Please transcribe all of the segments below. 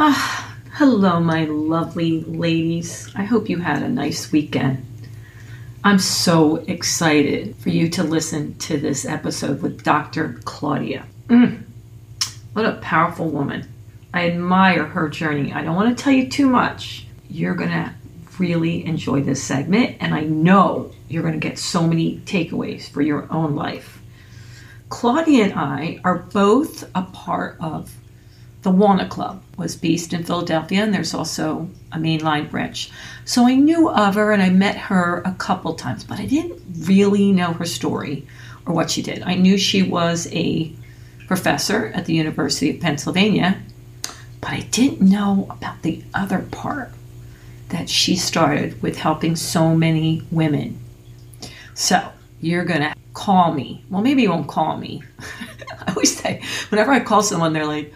Ah, hello, my lovely ladies. I hope you had a nice weekend. I'm so excited for you to listen to this episode with Dr. Claudia. Mm, what a powerful woman. I admire her journey. I don't want to tell you too much. You're going to really enjoy this segment, and I know you're going to get so many takeaways for your own life. Claudia and I are both a part of the Walnut Club was based in Philadelphia, and there's also a Main Line branch. So I knew of her and I met her a couple times, but I didn't really know her story or what she did. I knew she was a professor at the University of Pennsylvania, but I didn't know about the other part that she started with helping so many women. So you're going to call me. Well, maybe you won't call me. I always say, whenever I call someone, they're like,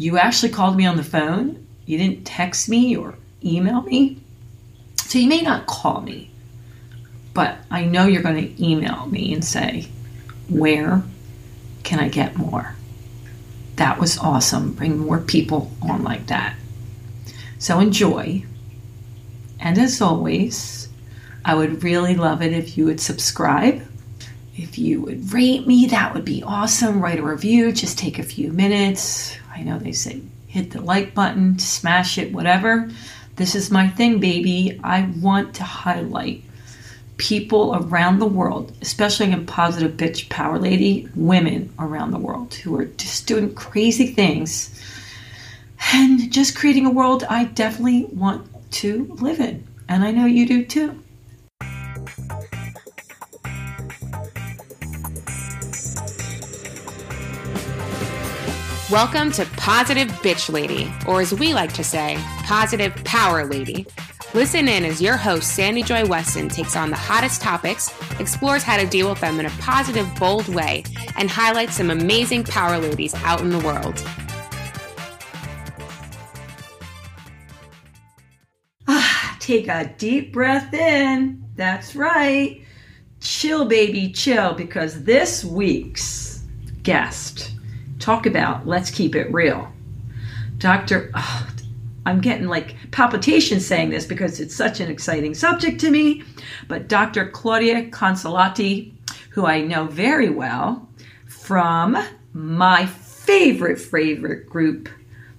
You actually called me on the phone? You didn't text me or email me? So you may not call me, but I know you're going to email me and say, Where can I get more? That was awesome. Bring more people on like that. So enjoy. And as always, I would really love it if you would subscribe. If you would rate me, that would be awesome. Write a review, just take a few minutes. I know they say hit the like button, smash it, whatever. This is my thing, baby. I want to highlight people around the world, especially in positive bitch power lady, women around the world who are just doing crazy things and just creating a world I definitely want to live in. And I know you do too. Welcome to Positive Bitch Lady, or as we like to say, Positive Power Lady. Listen in as your host, Sandy Joy Weston, takes on the hottest topics, explores how to deal with them in a positive, bold way, and highlights some amazing power ladies out in the world. Ah, take a deep breath in. That's right. Chill, baby, chill, because this week's guest talk about let's keep it real. Dr. Oh, I'm getting like palpitations saying this because it's such an exciting subject to me. But Dr. Claudia Consolati, who I know very well from my favorite, favorite group,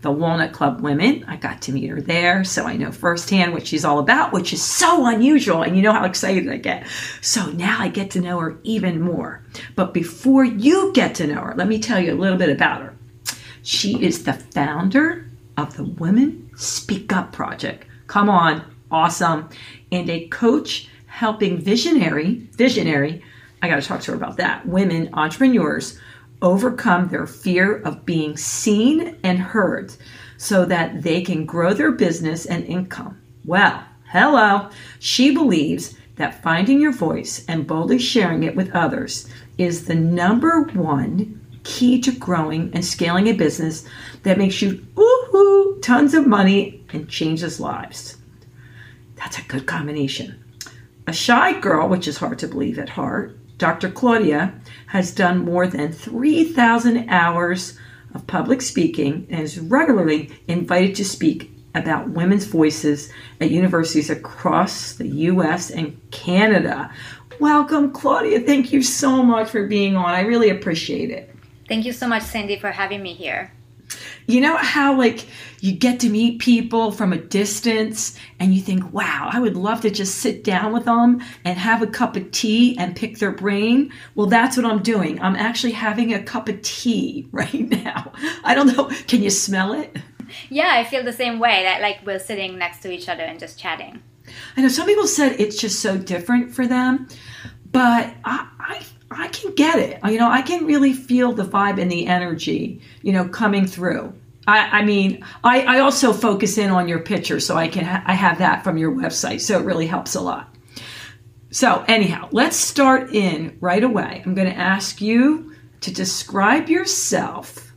the Walnut Club Women. I got to meet her there, so I know firsthand what she's all about, which is so unusual, and you know how excited I get. So now I get to know her even more. But before you get to know her, let me tell you a little bit about her. She is the founder of the Women Speak Up Project. Come on, awesome. And a coach helping visionary, visionary, I got to talk to her about that, women entrepreneurs overcome their fear of being seen and heard so that they can grow their business and income. Well, hello. She believes that finding your voice and boldly sharing it with others is the number one key to growing and scaling a business that makes you ooh tons of money and changes lives. That's a good combination. A shy girl, which is hard to believe at heart, Dr. Claudia has done more than 3,000 hours of public speaking and is regularly invited to speak about women's voices at universities across the US and Canada. Welcome, Claudia. Thank you so much for being on. I really appreciate it. Thank you so much, Sandy, for having me here. You know how, like, you get to meet people from a distance and you think, wow, I would love to just sit down with them and have a cup of tea and pick their brain? Well, that's what I'm doing. I'm actually having a cup of tea right now. I don't know. Can you smell it? Yeah, I feel the same way that, like, we're sitting next to each other and just chatting. I know some people said it's just so different for them, but I, I I can get it. You know, I can really feel the vibe and the energy, you know, coming through. I, I mean, I, I also focus in on your picture, so I can ha- I have that from your website, so it really helps a lot. So anyhow, let's start in right away. I'm going to ask you to describe yourself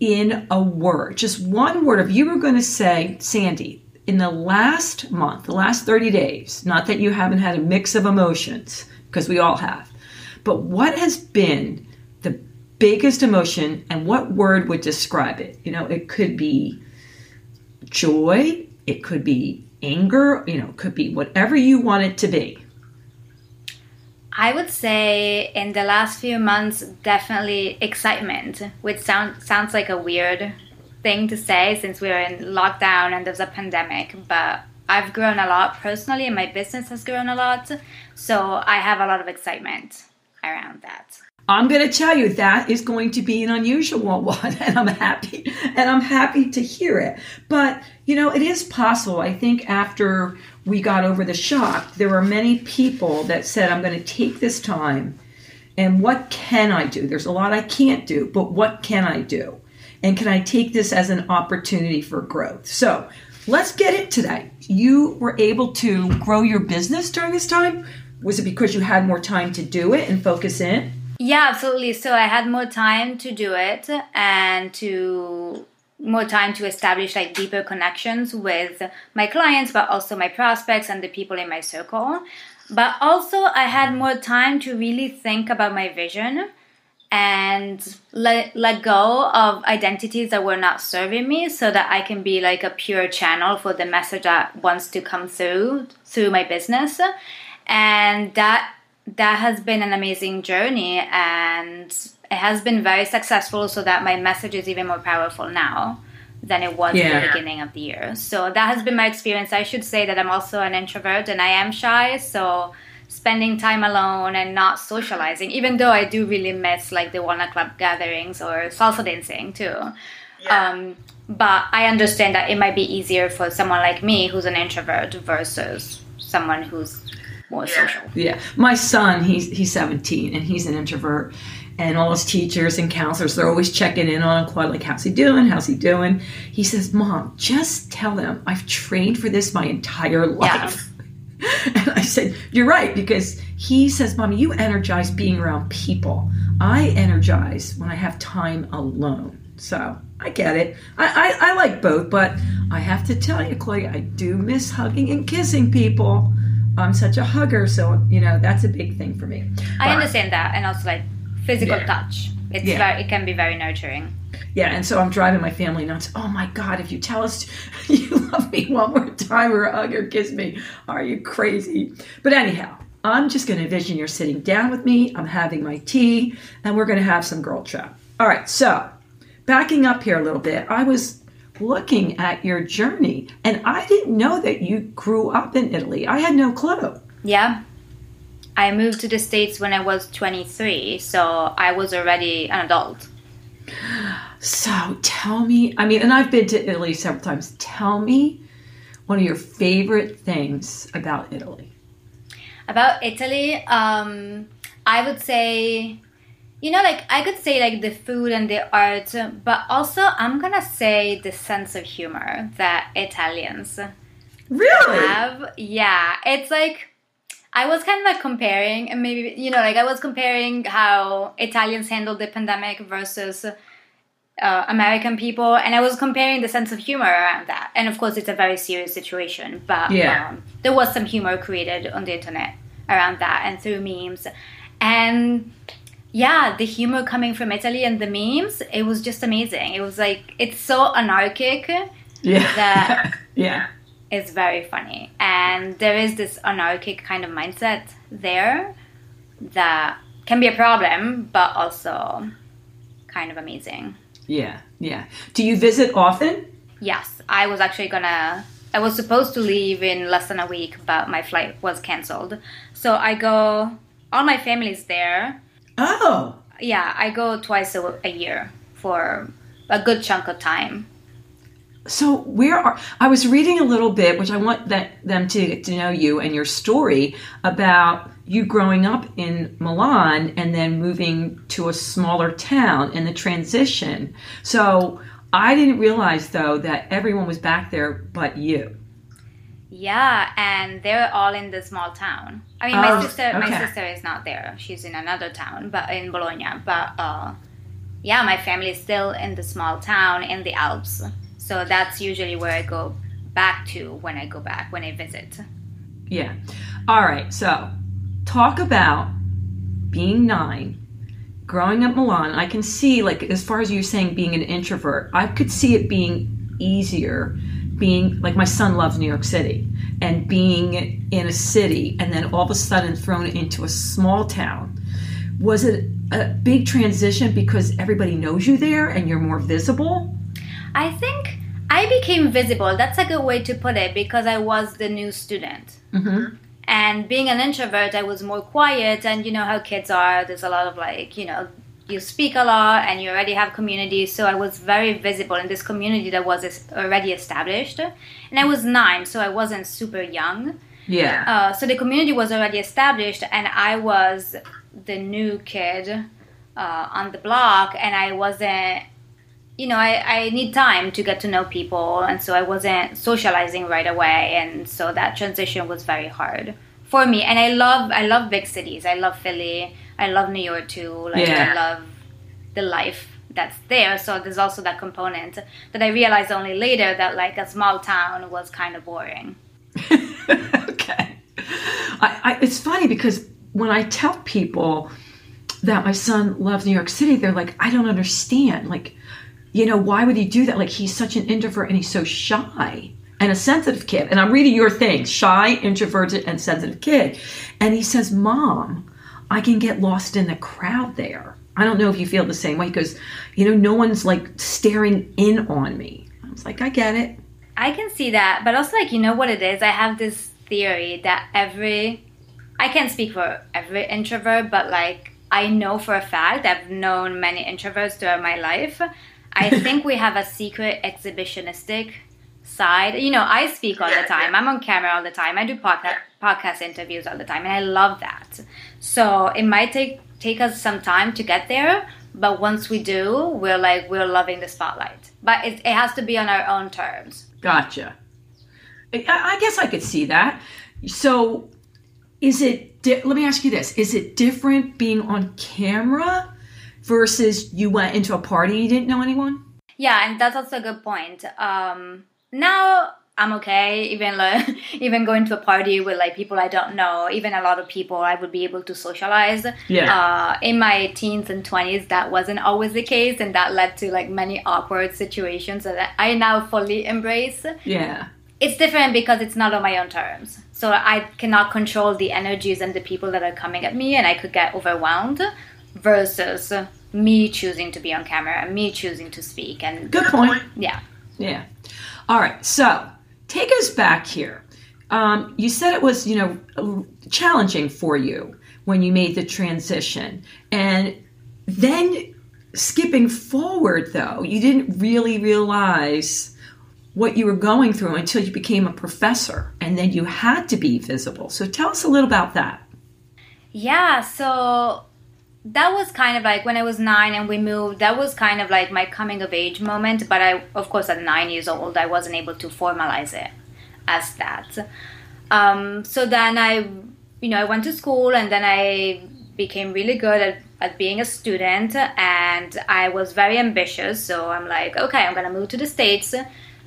in a word, just one word. If you were going to say, Sandy, in the last month, the last 30 days, not that you haven't had a mix of emotions, because we all have, but what has been the biggest emotion and what word would describe it? You know, it could be joy, it could be anger, you know, it could be whatever you want it to be. I would say in the last few months, definitely excitement, which sound, sounds like a weird thing to say since we're in lockdown and there's a pandemic, but I've grown a lot personally and my business has grown a lot. So I have a lot of excitement around that. I'm going to tell you that is going to be an unusual one, and I'm happy, and I'm happy to hear it. But you know, it is possible. I think after we got over the shock, there were many people that said, "I'm going to take this time, and what can I do? There's a lot I can't do, but what can I do? And can I take this as an opportunity for growth?" So let's get into that. You were able to grow your business during this time. Was it because you had more time to do it and focus in? Yeah, absolutely. So I had more time to do it and to more time to establish like deeper connections with my clients, but also my prospects and the people in my circle. But also, I had more time to really think about my vision and let, let go of identities that were not serving me so that I can be like a pure channel for the message that wants to come through through my business. And that that has been an amazing journey and it has been very successful so that my message is even more powerful now than it was yeah. at the beginning of the year. So that has been my experience. I should say that I'm also an introvert and I am shy, so spending time alone and not socializing, even though I do really miss like the Walnut Club gatherings or salsa dancing too. Yeah. Um, but I understand that it might be easier for someone like me who's an introvert versus someone who's more yeah. social. Yeah. My son, he's he's 17 and he's an introvert. And all his teachers and counselors, they're always checking in on Claude, like, how's he doing? How's he doing? He says, Mom, just tell them I've trained for this my entire life. Yeah. And I said, You're right, because he says, Mom, you energize being around people. I energize when I have time alone. So I get it. I, I, I like both, but I have to tell you, Chloe, I do miss hugging and kissing people. I'm such a hugger, so you know that's a big thing for me. I but, understand that, and also like physical yeah. touch. It's yeah. very, it can be very nurturing. Yeah, and so I'm driving my family nuts. Oh my God, if you tell us you love me one more time or hug or kiss me, are you crazy? But anyhow, I'm just going to envision you're sitting down with me. I'm having my tea, and we're going to have some girl chat. All right, so backing up here a little bit, I was looking at your journey. And I didn't know that you grew up in Italy. I had no clue. Yeah. I moved to the States when I was 23, so I was already an adult. So tell me, I mean, and I've been to Italy several times. Tell me one of your favorite things about Italy. About Italy, um, I would say you know like i could say like the food and the art but also i'm gonna say the sense of humor that italians really? have. Yeah it's like i was kind of like comparing and maybe you know like i was comparing how italians handled the pandemic versus uh, american people and i was comparing the sense of humor around that. And of course it's a very serious situation but yeah. Um, there was some humor created on the internet around that and through memes. And yeah, the humor coming from Italy and the memes, it was just amazing. It was like it's so anarchic yeah. that yeah. It's very funny. And there is this anarchic kind of mindset there that can be a problem, but also kind of amazing. Yeah, yeah. Do you visit often? Yes. I was actually gonna I was supposed to leave in less than a week, but my flight was cancelled. So I go all my family's there Oh. Yeah, I go twice a, a year for a good chunk of time. So where are I was reading a little bit, which I want that them to get to know you and your story about you growing up in Milan and then moving to a smaller town and the transition. So I didn't realize though that everyone was back there but you. Yeah, and they're all in the small town. I mean, my oh, sister, okay. my sister is not there. She's in another town, but in Bologna. But uh, yeah, my family is still in the small town in the Alps. So that's usually where I go back to when I go back when I visit. Yeah. All right. So talk about being nine, growing up Milan. I can see, like, as far as you saying being an introvert, I could see it being easier being like my son loves New York City and being in a city and then all of a sudden thrown into a small town. Was it a big transition because everybody knows you there and you're more visible? I think I became visible. That's a good way to put it because I was the new student. Mm-hmm. And being an introvert, I was more quiet. And you know how kids are. There's a lot of like, you know, you speak a lot and you already have community. So I was very visible in this community that was already established. And I was nine, so I wasn't super young. Yeah. Uh, so the community was already established, and I was the new kid uh, on the block, and I wasn't. You know, I, I need time to get to know people, and so I wasn't socializing right away, and so that transition was very hard for me. And I love I love big cities. I love Philly. I love New York too. Like Yeah. I love the life that's there. So there's also that component that I realized only later that like a small town was kind of boring. okay. I, I, it's funny because when I tell people that my son loves New York City, they're like, I don't understand. Like, you know, why would he do that? Like, he's such an introvert and he's so shy and a sensitive kid. And I'm reading your thing shy, introverted, and sensitive kid. And he says, Mom, I can get lost in the crowd there. I don't know if you feel the same way because, you know, no one's like staring in on me. I was like, I get it. I can see that, but also like you know what it is. I have this theory that every I can't speak for every introvert, but like I know for a fact I've known many introverts throughout my life. I think we have a secret exhibitionistic side. You know, I speak all the time. I'm on camera all the time. I do podcast podcast interviews all the time, and I love that. So it might take take us some time to get there, but once we do, we're like we're loving the spotlight. But it, it has to be on our own terms. Gotcha. I, I guess I could see that. So, is it? Di- let me ask you this: Is it different being on camera versus you went into a party you didn't know anyone? Yeah, and that's also a good point. Um, now I'm okay, even like, even going to a party with like people I don't know, even a lot of people, I would be able to socialize. Yeah. Uh, in my teens and twenties, that wasn't always the case, and that led to like many awkward situations that I now fully embrace. Yeah. It's different because it's not on my own terms. So I cannot control the energies and the people that are coming at me, and I could get overwhelmed. Versus me choosing to be on camera, and me choosing to speak, and Good point. yeah. Yeah. All right. So, take us back here. Um, you said it was, you know, challenging for you when you made the transition, and then skipping forward, though, you didn't really realize what you were going through until you became a professor, and then you had to be visible. So, tell us a little about that. Yeah, so that was kind of like when I was nine and we moved, that was kind of like my coming of age moment. But I, of course, at nine years old, I wasn't able to formalize it as that. Um, so then I, you know, I went to school and then I became really good at, at being a student and I was very ambitious. So I'm like, okay, I'm going to move to the States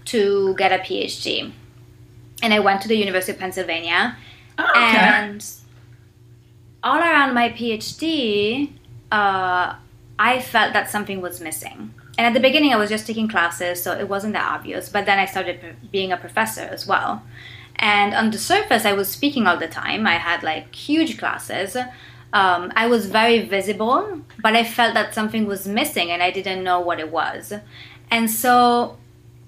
to get a PhD. And I went to the University of Pennsylvania. Oh, okay. And all around my PhD, uh, I felt that something was missing. And at the beginning, I was just taking classes, so it wasn't that obvious. But then I started being a professor as well. And on the surface, I was speaking all the time. I had like huge classes. Um, I was very visible, but I felt that something was missing and I didn't know what it was. And so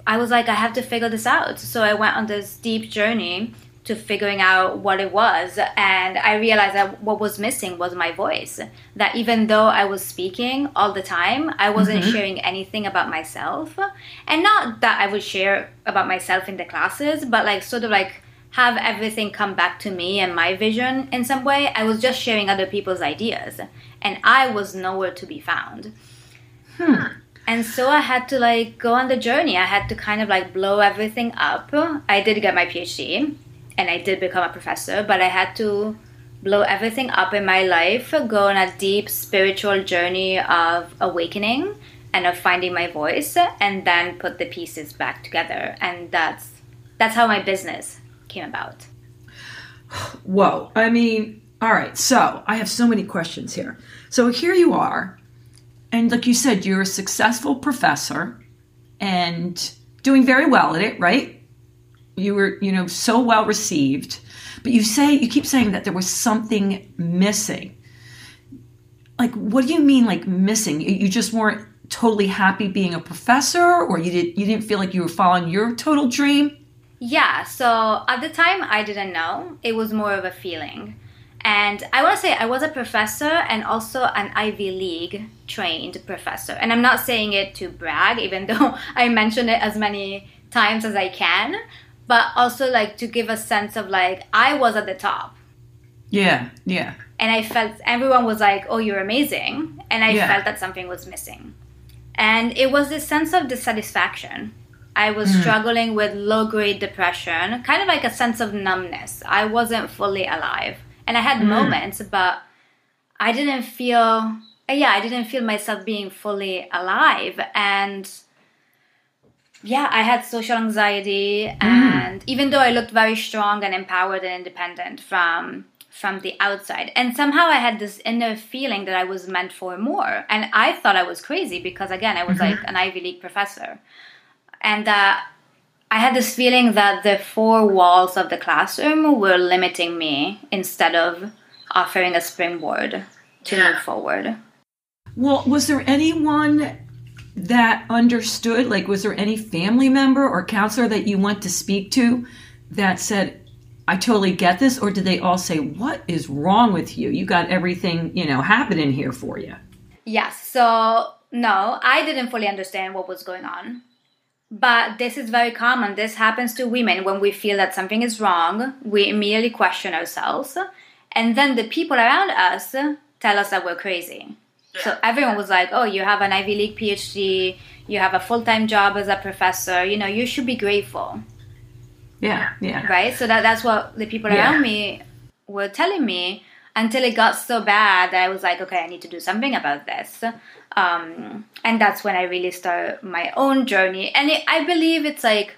I was like, I have to figure this out. So I went on this deep journey to figuring out what it was. And I realized that what was missing was my voice. That even though I was speaking all the time, I wasn't mm-hmm. sharing anything about myself. And not that I would share about myself in the classes, but like sort of like have everything come back to me and my vision in some way. I was just sharing other people's ideas. And I was nowhere to be found. Hmm. And so I had to like go on the journey. I had to kind of like blow everything up. I did get my PhD and I did become a professor, but I had to blow everything up in my life, go on a deep spiritual journey of awakening and of finding my voice and then put the pieces back together. And that's that's how my business came about. Whoa. I mean, all right. So I have so many questions here. So here you are. And like you said, you're a successful professor and doing very well at it, right? You were, you know, so well received, but you say you keep saying that there was something missing. Like, what do you mean, like missing? You just weren't totally happy being a professor, or you did you didn't feel like you were following your total dream? Yeah. So at the time, I didn't know. It was more of a feeling. And I want to say I was a professor and also an Ivy League trained professor. And I'm not saying it to brag, even though I mention it as many times as I can, but also like to give a sense of like I was at the top. Yeah, yeah. And I felt everyone was like, "Oh, you're amazing," and I Yeah. felt that something was missing. And it was this sense of dissatisfaction. I was hmm. struggling with low grade depression, kind of like a sense of numbness. I wasn't fully alive. And I had hmm. moments, but I didn't feel, yeah, I didn't feel myself being fully alive. And yeah, I had social anxiety. And even though I looked very strong and empowered and independent from from the outside and somehow i had this inner feeling that i was meant for more and i thought i was crazy because again i was like an ivy league professor and uh, I had this feeling that the four walls of the classroom were limiting me instead of offering a springboard to move forward. Well, was there anyone that understood? Like, was there any family member or counselor that you went to speak to that said, I totally get this? Or did they all say, What is wrong with you? You got everything, you know, happening here for you. Yes, so no, I didn't fully understand what was going on. But this is very common. This happens to women when we feel that something is wrong. We immediately question ourselves. And then the people around us tell us that we're crazy. So everyone was like, oh, you have an Ivy League PhD, you have a full time job as a professor, you know, you should be grateful Yeah, yeah. right? So that that's what the people Yeah. around me were telling me until it got so bad that I was like, okay, I need to do something about this. Um, and that's when I really started my own journey. And it, I believe it's like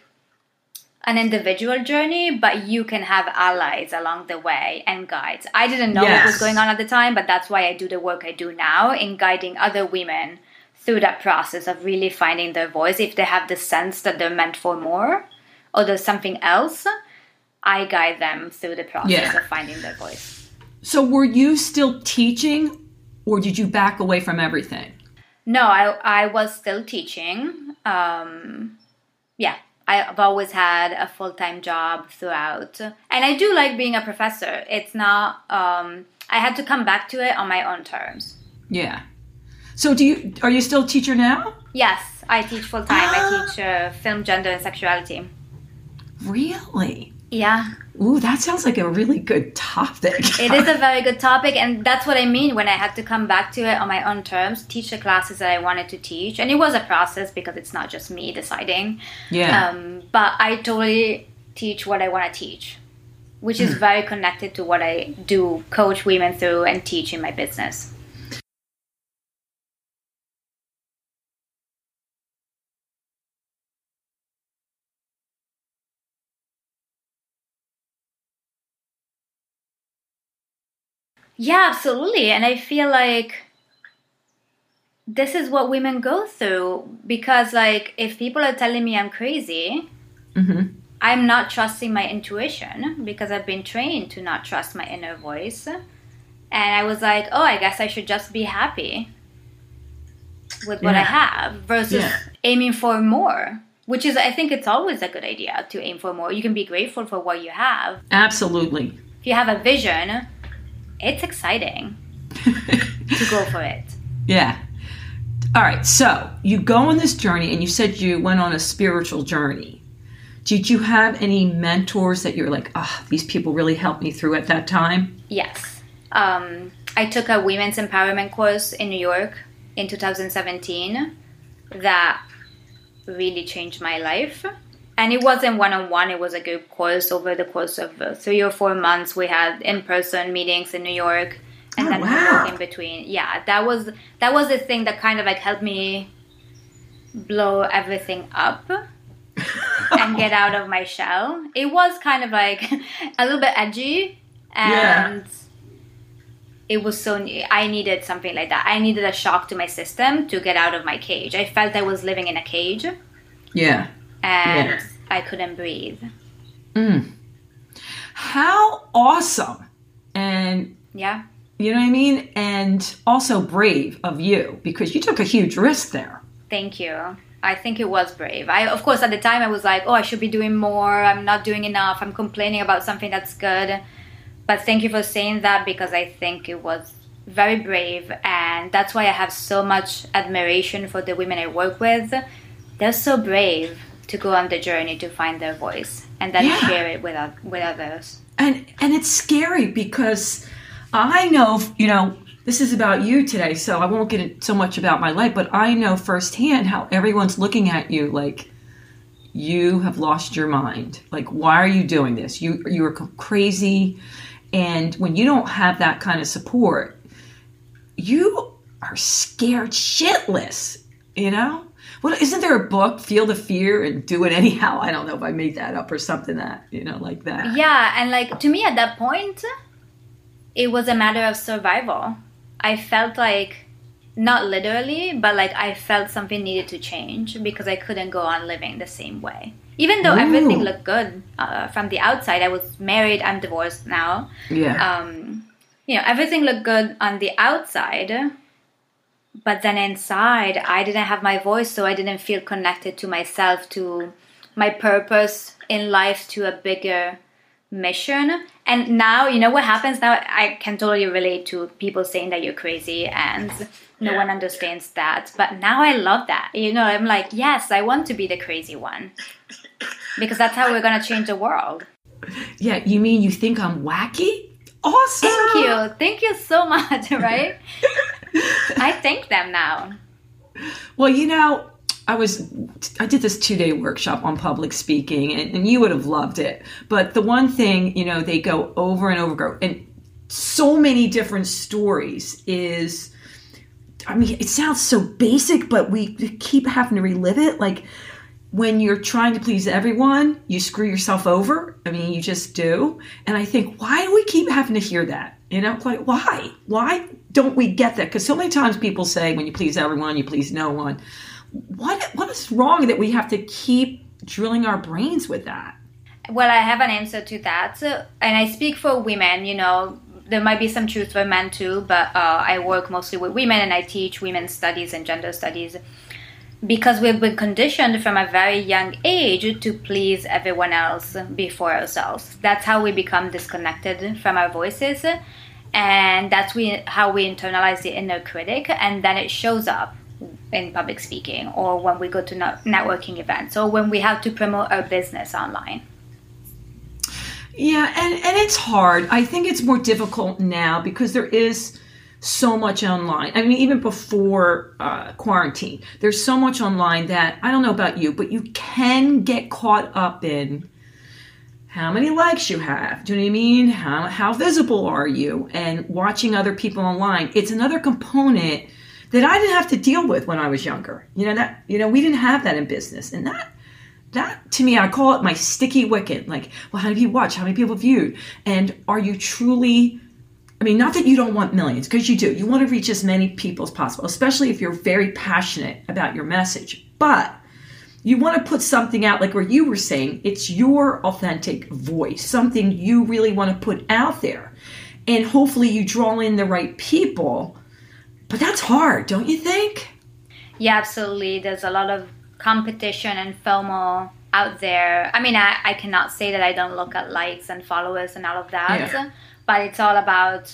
an individual journey, but you can have allies along the way and guides. I didn't know what was going on at the time, but that's why I do the work I do now in guiding other women through that process of really finding their voice. If they have the sense that they're meant for more or there's something else, I guide them through the process Yeah. of finding their voice. So, were you still teaching or did you back away from everything? No, I, I was still teaching. Um, yeah, I've always had a full time job throughout. And I do like being a professor. It's not, um, I had to come back to it on my own terms. Yeah. So, do you are you still a teacher now? Yes, I teach full time. Ah. I teach uh, film, gender, and sexuality. Really? Yeah, Ooh, that sounds like a really good topic. it is a very good topic, and that's what I mean when I had to come back to it on my own terms, teach the classes that I wanted to teach. And it was a process because it's not just me deciding. yeah. Um, but I totally teach what I want to teach, which is very connected to what I do coach women through and teach in my business. Yeah, absolutely. And I feel like this is what women go through because, like, if people are telling me I'm crazy, Mhm. I'm not trusting my intuition because I've been trained to not trust my inner voice. And I was like, oh, I guess I should just be happy with what I have versus Yeah. aiming for more, which is, I think it's always a good idea to aim for more. You can be grateful for what you have. Absolutely. If you have a vision, it's exciting to go for it. Yeah. All right. So you go on this journey, and you said you went on a spiritual journey. Did you have any mentors that you're like, ah, these people really helped me through at that time? Yes. Um, I took a women's empowerment course in New York in 2017 that really changed my life. And it wasn't one on one, it was a group course over the course of uh, three or four months. We had in person meetings in New York and Oh, then wow. in between. Yeah, that was that was the thing that kind of like helped me blow everything up and get out of my shell. It was kind of like a little bit edgy and it was so I needed something like that. I needed a shock to my system to get out of my cage. I felt I was living in a cage Yeah. And Yeah. I couldn't breathe. Mm. How awesome. And Yeah. you know what I mean? And also brave of you because you took a huge risk there. Thank you. I think it was brave. I, of course, at the time, I was like, "Oh, I should be doing more. I'm not doing enough. I'm complaining about something that's good." But thank you for saying that because I think it was very brave, and that's why I have so much admiration for the women I work with. They're so brave to go on the journey to find their voice and then Yeah. share it with with others. And and it's scary because I know, you know, this is about you today, so I won't get it so much about my life, but I know firsthand how everyone's looking at you like you have lost your mind. Like why are you doing this? You you are crazy. And when you don't have that kind of support, you are scared shitless, you know? Well, isn't there a book, Feel the Fear and Do It Anyhow? I don't know if I made that up or something that, you know, like that. Yeah, and like to me at that point, it was a matter of survival. I felt like not literally, but like I felt something needed to change because I couldn't go on living the same way. Even though everything looked good uh, from the outside, I was married, I'm divorced now. Yeah. Um, you know, everything looked good on the outside, but then inside, I didn't have my voice, so I didn't feel connected to myself, to my purpose in life, to a bigger mission. And now, you know what happens now? I can totally relate to people saying that you're crazy and no one understands that. But now I love that. You know, I'm like, yes, I want to be the crazy one. Because that's how we're going to change the world. Yeah, you mean you think I'm wacky? Awesome. Thank you. Thank you so much, right? I thank them now. Well, you know, I was I did this two day workshop on public speaking, and, and you would have loved it. But the one thing, you know, they go over and over, and so many different stories is. I mean, it sounds so basic, but we keep having to relive it. Like when you're trying to please everyone, you screw yourself over. I mean, you just do. And I think, why do we keep having to hear that? You know, like why? Why don't we get that? Because so many times people say, when you please everyone, you please no one. What what is wrong that we have to keep drilling our brains with that? Well, I have an answer to that. So, And I speak for women, you know, there might be some truth for men too, but uh, I work mostly with women and I teach women's studies and gender studies because we've been conditioned from a very young age to please everyone else before ourselves. That's how we become disconnected from our voices. And that's we, how we internalize the inner critic, and then it shows up in public speaking or when we go to networking events or when we have to promote our business online. Yeah, and and it's hard. I think it's more difficult now because there is so much online. I mean, even before uh, quarantine, there's so much online that I don't know about you, but you can get caught up in how many likes you have. Do you know what I mean? How how visible are you? And watching other people online. It's another component that I didn't have to deal with when I was younger. You know that you know we didn't have that in business, and that that to me i call it my sticky wicket like well how many people watch how many people viewed and are you truly i mean not that you don't want millions because you do you want to reach as many people as possible especially if you're very passionate about your message but you want to put something out like where you were saying it's your authentic voice something you really want to put out there and hopefully you draw in the right people but that's hard don't you think Yeah, absolutely. There's a lot of competition and FOMO out there. I mean, I, I cannot say that I don't look at likes and followers and all of that, Yeah. But it's all about.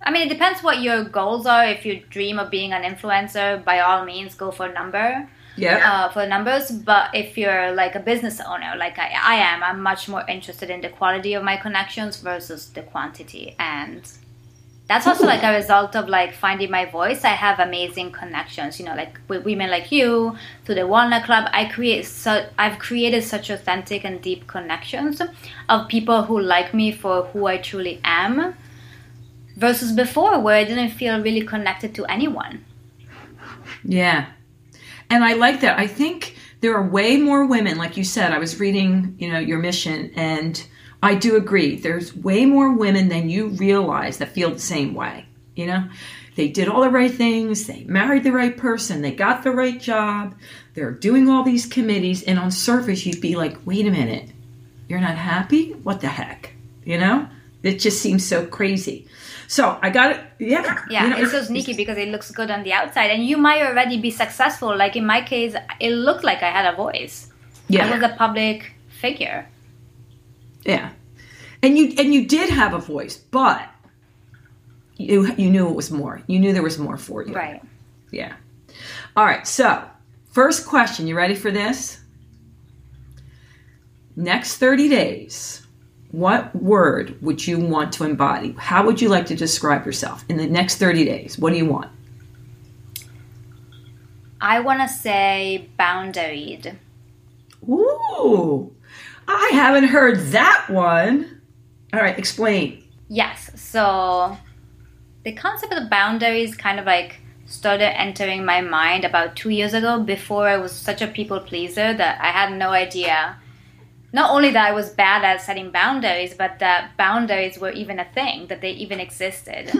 I mean, it depends what your goals are. If you dream of being an influencer, by all means, go for a number. yeah uh, for numbers. But if you're like a business owner, like I, I am, I'm much more interested in the quality of my connections versus the quantity. And that's also like a result of like finding my voice. I have amazing connections, you know, like with women like you, to the Walnut Club. I create so I've created such authentic and deep connections of people who like me for who I truly am. Versus before, where I didn't feel really connected to anyone. Yeah. And I like that. I think there are way more women, like you said, I was reading, you know, your mission and I do agree. There's way more women than you realize that feel the same way. You know, they did all the right things, they married the right person, they got the right job, they're doing all these committees, and on surface you'd be like, wait a minute, You're not happy? What the heck? You know? It just seems so crazy. So I got it. Yeah. Yeah, you know, it's so sneaky because it looks good on the outside, and you might already be successful. Like in my case, it looked like I had a voice. Yeah. I was a public figure. Yeah. And you and you did have a voice, but you you knew it was more. You knew there was more for you. Right. Yeah. All right. So, first question, you ready for this? Next 30 days, what word would you want to embody? How would you like to describe yourself in the next 30 days? What do you want? I want to say boundaried. Ooh. I haven't heard that one. All right, explain. Yes. So the concept of the boundaries kind of like started entering my mind about two years ago before I was such a people pleaser that I had no idea. Not only that I was bad at setting boundaries, but that boundaries were even a thing, that they even existed.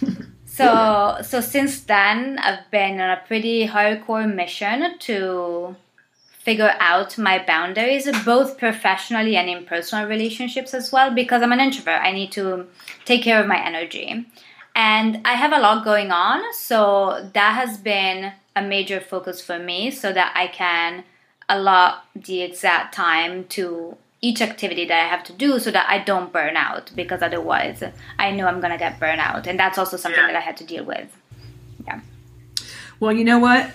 so so since then I've been on a pretty hardcore mission to figure out my boundaries, both professionally and in personal relationships as well, because I'm an introvert. I need to take care of my energy. And I have a lot going on, so that has been a major focus for me so that I can allot the exact time to each activity that I have to do so that I don't burn out because otherwise I know I'm gonna get burnt out. And that's also something Yeah. that I had to deal with. Yeah. Well, you know what?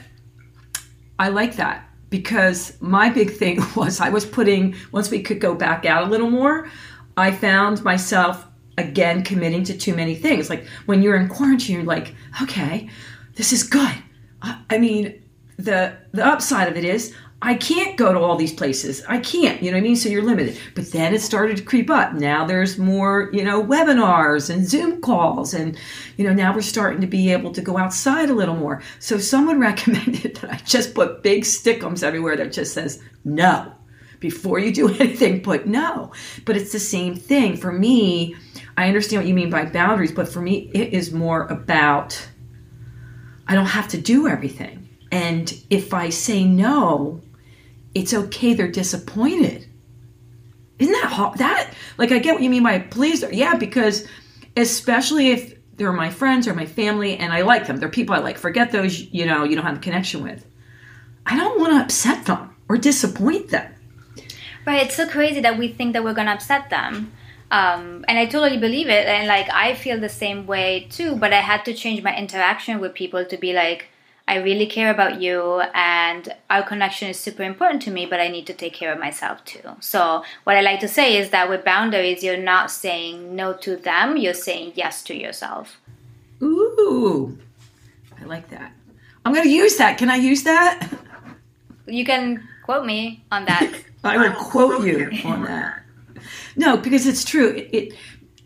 I like that because my big thing was I was putting, once we could go back out a little more, I found myself again committing to too many things. Like when you're in quarantine, you're like, okay, this is good. I, I mean, the the upside of it is I can't go to all these places. I can't, you know what I mean? So you're limited. But then it started to creep up. Now there's more, you know, webinars and Zoom calls. And, you know, now we're starting to be able to go outside a little more. So someone recommended that I just put big stickums everywhere that just says no. Before you do anything, put no. But it's the same thing. For me, I understand what you mean by boundaries, but for me, it is more about I don't have to do everything. And if I say no, it's okay. They're disappointed. Isn't that? That like I get what you mean by pleaser. Yeah, because especially if they're my friends or my family and I like them, they're people I like. Forget those you know you don't have a connection with. I don't want to upset them or disappoint them. Right, it's so crazy that we think that we're gonna upset them. Um, and I totally believe it. And like, I feel the same way too, but I had to change my interaction with people to be like, I really care about you and our connection is super important to me, but I need to take care of myself too. So, what I like to say is that with boundaries, you're not saying no to them, you're saying yes to yourself. Ooh, I like that. I'm going to use that. Can I use that? You can quote me on that. I will quote you on that. No, because it's true. It, it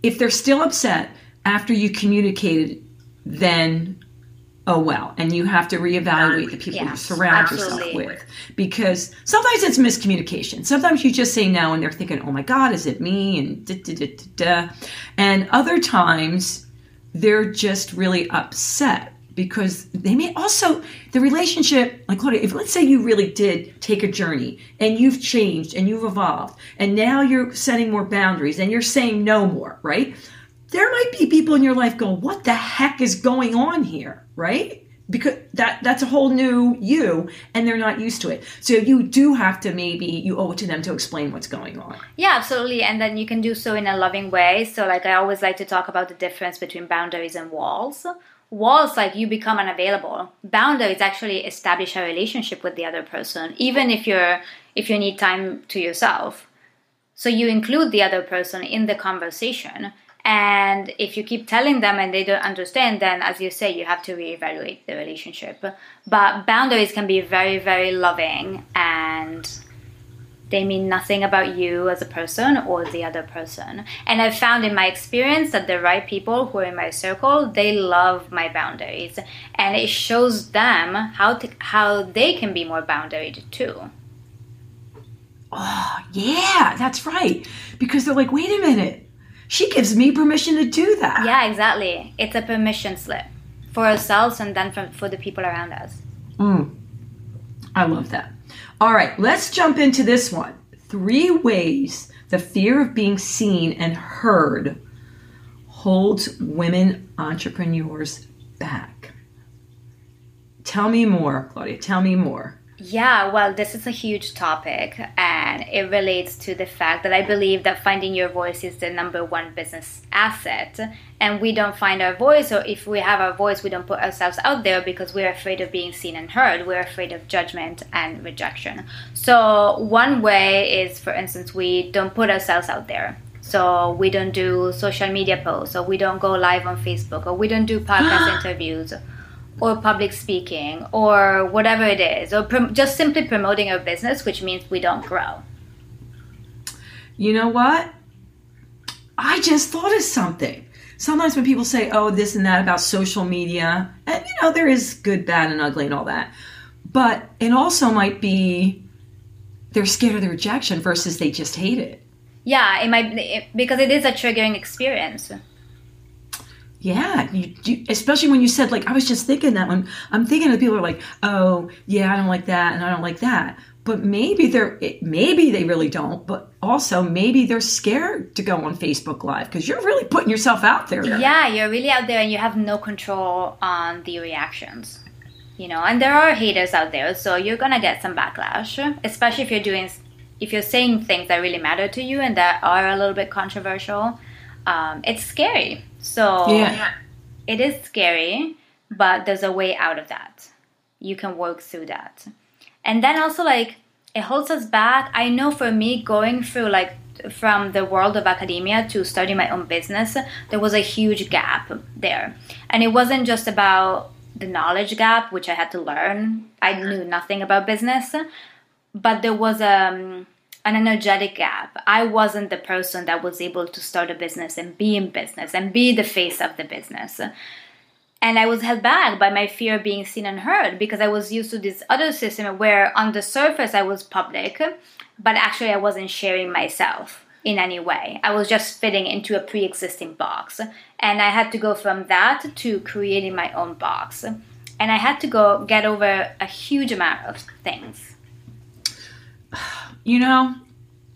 if they're still upset after you communicated, then oh well, and you have to reevaluate the people you Yes, surround yourself with because sometimes it's miscommunication. Sometimes you just say no, and they're thinking, oh my god, is it me? And da, da, da, da, da. and other times they're just really upset because they may also the relationship like Claudia, if let's say you really did take a journey and you've changed and you've evolved and now you're setting more boundaries and you're saying no more right there might be people in your life go what the heck is going on here right because that that's a whole new you and they're not used to it so you do have to maybe you owe it to them to explain what's going on Yeah, absolutely. And then you can do so in a loving way. So, like, I always like to talk about the difference between boundaries and walls. Walls, like, you become unavailable. Boundaries actually establish a relationship with the other person, even if you're if you need time to yourself. So you include the other person in the conversation. And if you keep telling them and they don't understand, then as you say, you have to reevaluate the relationship. But boundaries can be very, very loving and they mean nothing about you as a person or the other person. And I've found in my experience that the right people who are in my circle, they love my boundaries. And it shows them how to, how they can be more boundaried too. oh yeah that's right because they're like wait a minute she gives me permission to do that Yeah, exactly. It's a permission slip for ourselves and then for, for the people around us. Mm. I love that. All right, let's jump into this one. three ways the fear of being seen and heard holds women entrepreneurs back. Tell me more, Claudia. Tell me more. Yeah, well, this is a huge topic, and it relates to the fact that I believe that finding your voice is the number one business asset. And we don't find our voice, or if we have our voice, we don't put ourselves out there because we're afraid of being seen and heard. We're afraid of judgment and rejection. So, one way is, for instance, we don't put ourselves out there. So, we don't do social media posts, or we don't go live on Facebook, or we don't do podcast interviews or public speaking or whatever it is, or prom- just simply promoting our business, which means we don't grow. You know what? I just thought of something. Sometimes when people say, oh, this and that about social media, and you know, there is good, bad, and ugly and all that, but it also might be they're scared of the rejection versus they just hate it. Yeah, it might it, because it is a triggering experience. Yeah, you, you, especially when you said like I was just thinking that when I'm thinking of people are like, oh yeah, I don't like that and I don't like that, but maybe they're maybe they really don't, but also maybe they're scared to go on Facebook Live because you're really putting yourself out there. Yeah, you're really out there and you have no control on the reactions. You know, and there are haters out there, so you're gonna get some backlash, especially if you're doing if you're saying things that really matter to you and that are a little bit controversial. Um, it's scary so yeah. it is scary, but there's a way out of that. You can work through that. And then also like it holds us back. I know for me going through like from the world of academia to starting my own business, there was a huge gap there. And it wasn't just about the knowledge gap, which I had to learn. I knew nothing about business, but there was um an energetic gap. I wasn't the person that was able to start a business and be in business and be the face of the business. And I was held back by my fear of being seen and heard because I was used to this other system where on the surface I was public, but actually I wasn't sharing myself in any way. I was just fitting into a pre existing box. And I had to go from that to creating my own box. And I had to go get over a huge amount of things you know,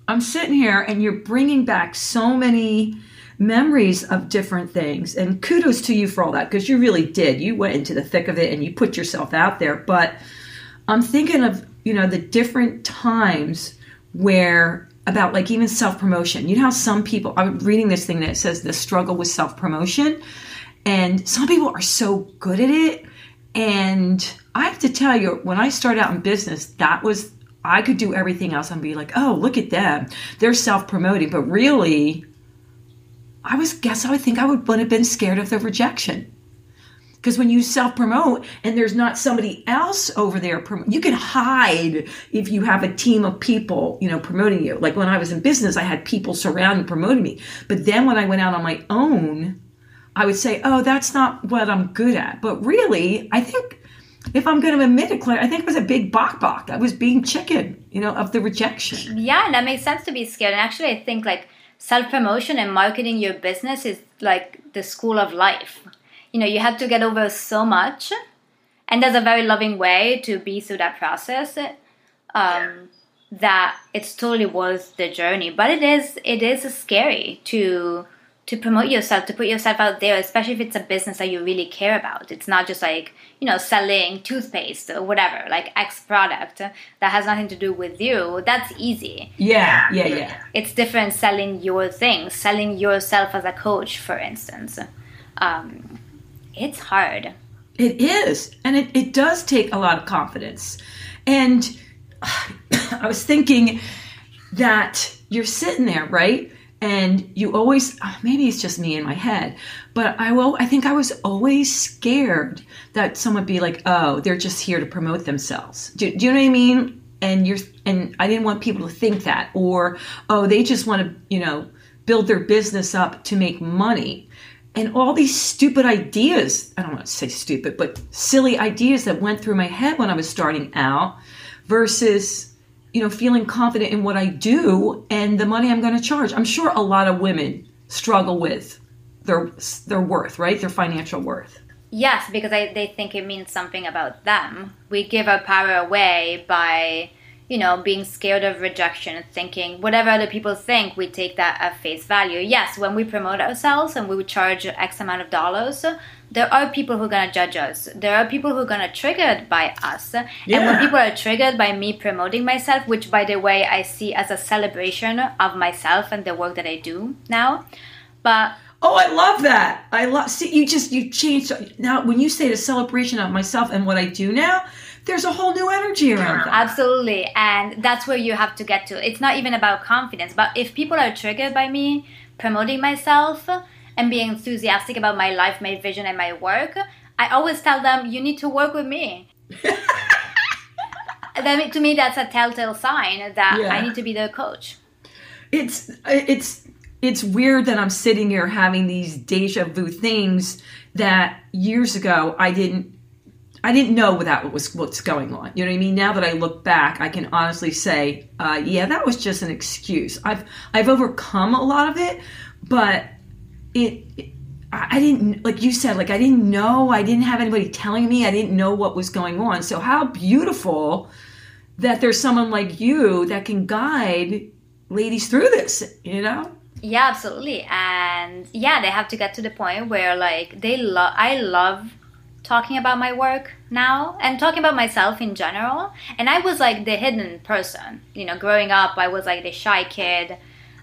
I'm sitting here and you're bringing back so many memories of different things. And kudos to you for all that because you really did. You went into the thick of it and you put yourself out there. But I'm thinking of, you know, the different times where about like even self promotion. You know how some people, I'm reading this thing that says the struggle with self promotion. And some people are so good at it. And I have to tell you, when I started out in business, that was I could do everything else and be like, oh, look at them. They're self promoting. But really, I was, guess I would think I would, would have been scared of the rejection. Because when you self promote and there's not somebody else over there, you can hide if you have a team of people, you know, promoting you. Like when I was in business, I had people surrounding, promoting me. But then when I went out on my own, I would say, oh, that's not what I'm good at. But really, I think if I'm going to admit it, Claire, I think it was a big bok bok. I was being chicken, you know, of the rejection. Yeah, that makes sense to be scared. And actually, I think like self promotion and marketing your business is like the school of life. You know, you have to get over so much, and there's a very loving way to be through that process. Um, yeah. That it's totally worth the journey, but it is it is scary to to promote yourself, to put yourself out there, especially if it's a business that you really care about. It's not just like, you know, selling toothpaste or whatever, like X product that has nothing to do with you. That's easy. Yeah, yeah, yeah. It's different selling your things, selling yourself as a coach, for instance. Um, it's hard. It is. And it, it does take a lot of confidence. And I was thinking that you're sitting there, right? And you always oh, maybe it's just me in my head but i will i think i was always scared that someone would be like oh they're just here to promote themselves. Do, do you know what i mean? And you're and i didn't want people to think that or oh they just want to you know build their business up to make money. And all these stupid ideas i don't want to say stupid but silly ideas that went through my head when i was starting out versus you know, feeling confident in what I do and the money I'm going to charge. I'm sure a lot of women struggle with their their worth, right? Their financial worth. Yes, because I, they think it means something about them. We give our power away by, you know, being scared of rejection, and thinking whatever other people think, we take that at face value. Yes, when we promote ourselves and we would charge X amount of dollars, there are people who are going to judge us. There are people who are going to triggered by us. Yeah. And when people are triggered by me promoting myself, which by the way I see as a celebration of myself and the work that I do now, but Oh, I love that. I love see you just you changed now when you say the celebration of myself and what I do now, there's a whole new energy around that. Absolutely. And that's where you have to get to. It's not even about confidence, but if people are triggered by me promoting myself and being enthusiastic about my life, my vision, and my work, I always tell them, you need to work with me. then to me, that's a telltale sign that Yeah. I need to be their coach. It's it's it's weird that I'm sitting here having these deja vu things that years ago I didn't I didn't know that what was what's going on. You know what I mean? Now that I look back, I can honestly say, uh, yeah, that was just an excuse. I've I've overcome a lot of it, but it, it I I didn't like you said like I didn't know I didn't have anybody telling me I didn't know what was going on. So how beautiful that there's someone like you that can guide ladies through this. You know? Yeah, absolutely. And yeah, they have to get to the point where like they love I love talking about my work now and talking about myself in general. And I was like the hidden person. You know, growing up I was like the shy kid.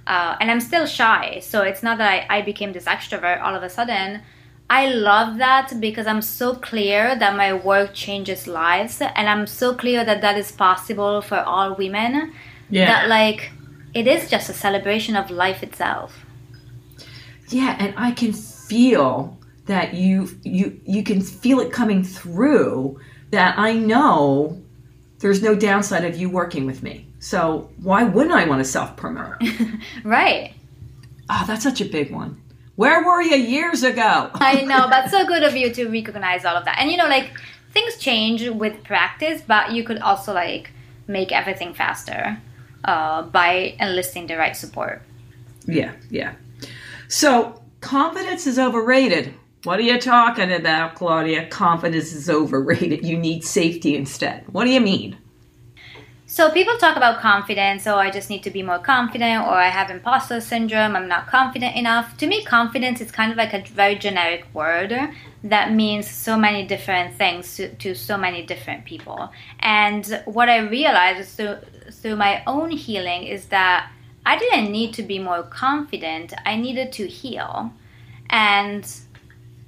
Uh, and I'm still shy, so it's not that I, I became this extrovert all of a sudden. I love that because I'm so clear that my work changes lives, and I'm so clear that that is possible for all women. That like it is just a celebration of life itself. Yeah, and I can feel that you you you can feel it coming through that I know there's no downside of you working with me. So why wouldn't I want to self promote? Right. oh, that's such a big one. Where were you years ago? I know, but so good of you to recognize all of that. And you know, like things change with practice, but you could also like make everything faster uh, by enlisting the right support. Yeah, yeah. So confidence is overrated. What are you talking about, Claudia? Confidence is overrated. You need safety instead. What do you mean? So people talk about confidence, oh, I just need to be more confident, or I have imposter syndrome, I'm not confident enough. To me, confidence is kind of like a very generic word that means so many different things to, to so many different people. And what I realized through, through my own healing is that I didn't need to be more confident, I needed to heal. And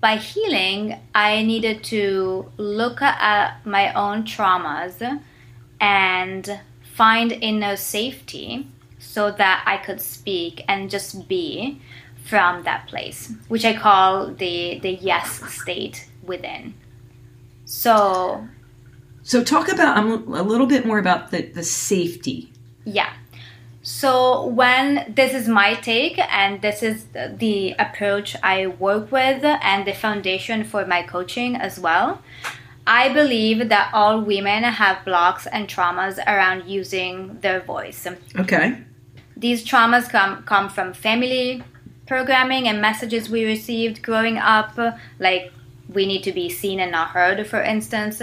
by healing, I needed to look at my own traumas and find inner safety so that I could speak and just be from that place, which I call the the yes state within. So So talk about um, a little bit more about the, the safety. Yeah. So when this is my take and this is the approach I work with and the foundation for my coaching as well. I believe that all women have blocks and traumas around using their voice. Okay. These traumas come come from family programming and messages we received growing up, like we need to be seen and not heard, for instance.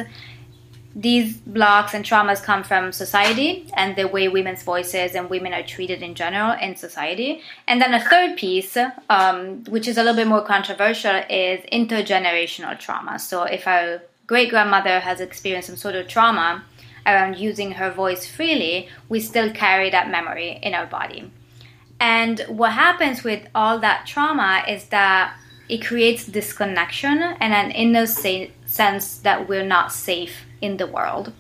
These blocks and traumas come from society and the way women's voices and women are treated in general in society. And then a third piece, um, which is a little bit more controversial, is intergenerational trauma. So if our great grandmother has experienced some sort of trauma around using her voice freely, we still carry that memory in our body. And what happens with all that trauma is that it creates disconnection and an inner sense that we're not safe in the world.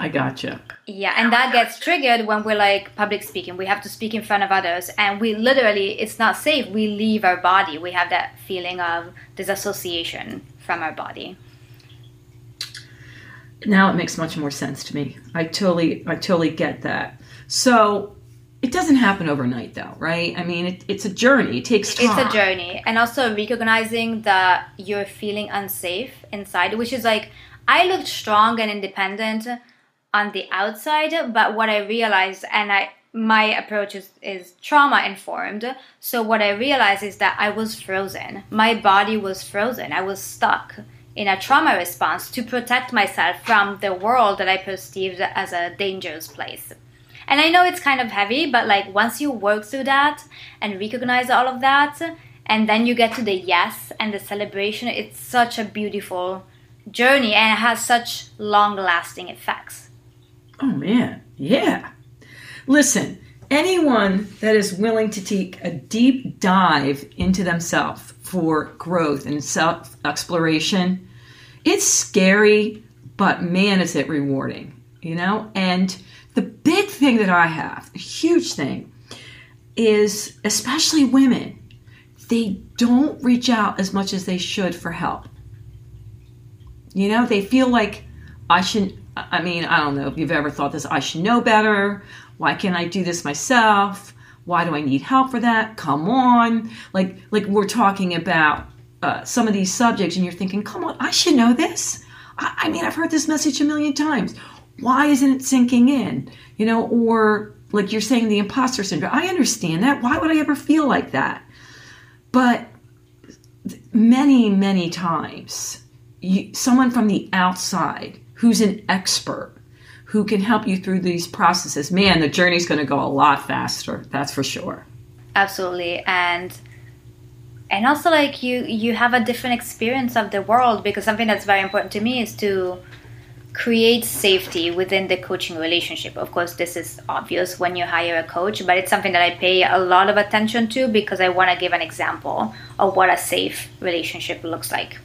I gotcha. Yeah, and that gets triggered when we're like public speaking. We have to speak in front of others, and we literally, it's not safe. We leave our body. We have that feeling of disassociation from our body. Now it makes much more sense to me. I totally, I totally get that. So it doesn't happen overnight, though, right? I mean, it, it's a journey. It takes time. It's a journey, and also recognizing that you're feeling unsafe inside, which is like I looked strong and independent on the outside, but what I realized, and I my approach is, is trauma informed. So what I realized is that I was frozen. My body was frozen. I was stuck in a trauma response to protect myself from the world that I perceived as a dangerous place. And I know it's kind of heavy, but like once you work through that and recognize all of that, and then you get to the yes and the celebration, it's such a beautiful journey and it has such long lasting effects. Oh man, yeah. Listen, anyone that is willing to take a deep dive into themselves for growth and self exploration, it's scary, but man, is it rewarding, you know? And the big thing that I have, a huge thing, is especially women, they don't reach out as much as they should for help. You know, they feel like I should, I mean, I don't know if you've ever thought this, I should know better. Why can't I do this myself? Why do I need help for that? Come on. Like, like we're talking about uh, some of these subjects and you're thinking, come on, I should know this. I, I mean, I've heard this message a million times. Why isn't it sinking in? You know, or like you're saying the imposter syndrome. I understand that. Why would I ever feel like that? But many, many times, you, someone from the outside who's an expert who can help you through these processes, man, the journey's going to go a lot faster. That's for sure. Absolutely. And and also like you you have a different experience of the world because something that's very important to me is to create safety within the coaching relationship. Of course, this is obvious when you hire a coach, but it's something that I pay a lot of attention to because I want to give an example of what a safe relationship looks like.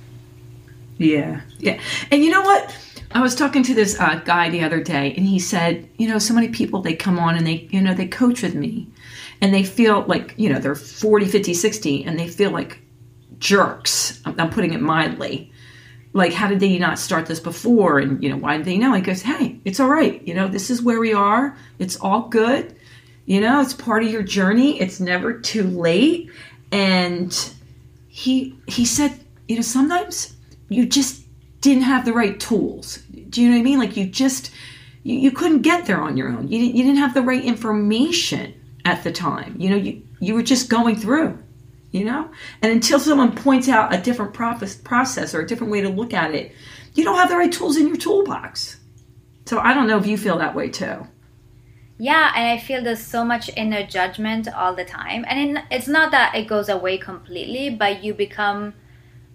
Yeah, yeah. And you know what? I was talking to this uh, guy the other day, and he said, you know, so many people they come on and they, you know, they coach with me, and they feel like, you know, they're 40, 50, 60, and they feel like jerks. I'm, putting it mildly. Like how did they not start this before? And you know why did they know? He goes hey it's all right. You know this is where we are. It's all good. You know it's part of your journey. It's never too late. And he he said you know sometimes you just didn't have the right tools do you know what i mean like you just you, you couldn't get there on your own you didn't, you didn't have the right information at the time you know you you were just going through you know? And until someone points out a different process or a different way to look at it, you don't have the right tools in your toolbox. So I don't know if you feel that way too. Yeah, and I feel there's so much inner judgment all the time. And it's not that it goes away completely, but you become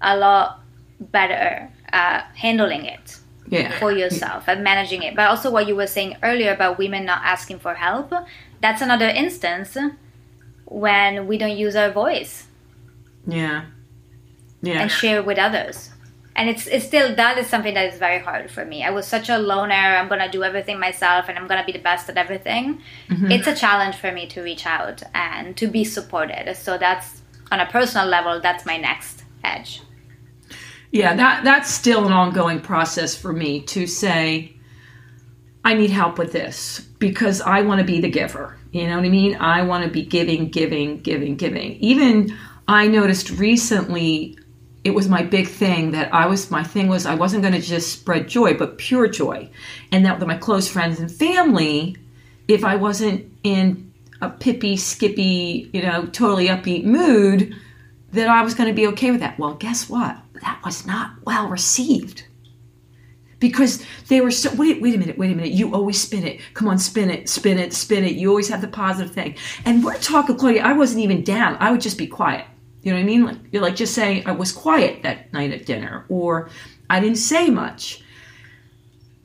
a lot better at handling it yeah. for yourself and managing it. But also, what you were saying earlier about women not asking for help, that's another instance when we don't use our voice yeah. Yeah. And share with others. And it's it's still that is something that is very hard for me. I was such a loner. I'm gonna do everything myself, and I'm gonna be the best at everything. Mm-hmm. It's a challenge for me to reach out and to be supported. So that's on a personal level. That's my next edge. Yeah, that that's still an ongoing process for me to say, I need help with this because I want to be the giver. You know what I mean? I want to be giving, giving, giving, giving. Even I noticed recently it was my big thing that I was my thing was I wasn't going to just spread joy, but pure joy, and that with my close friends and family, if I wasn't in a pippy, skippy, you know, totally upbeat mood, that I was going to be okay with that. Well, guess what? That was not well received because they were so wait wait a minute wait a minute you always spin it come on spin it spin it spin it you always have the positive thing and we're talking claudia i wasn't even down i would just be quiet you know what I mean? Like you're like just saying I was quiet that night at dinner or I didn't say much.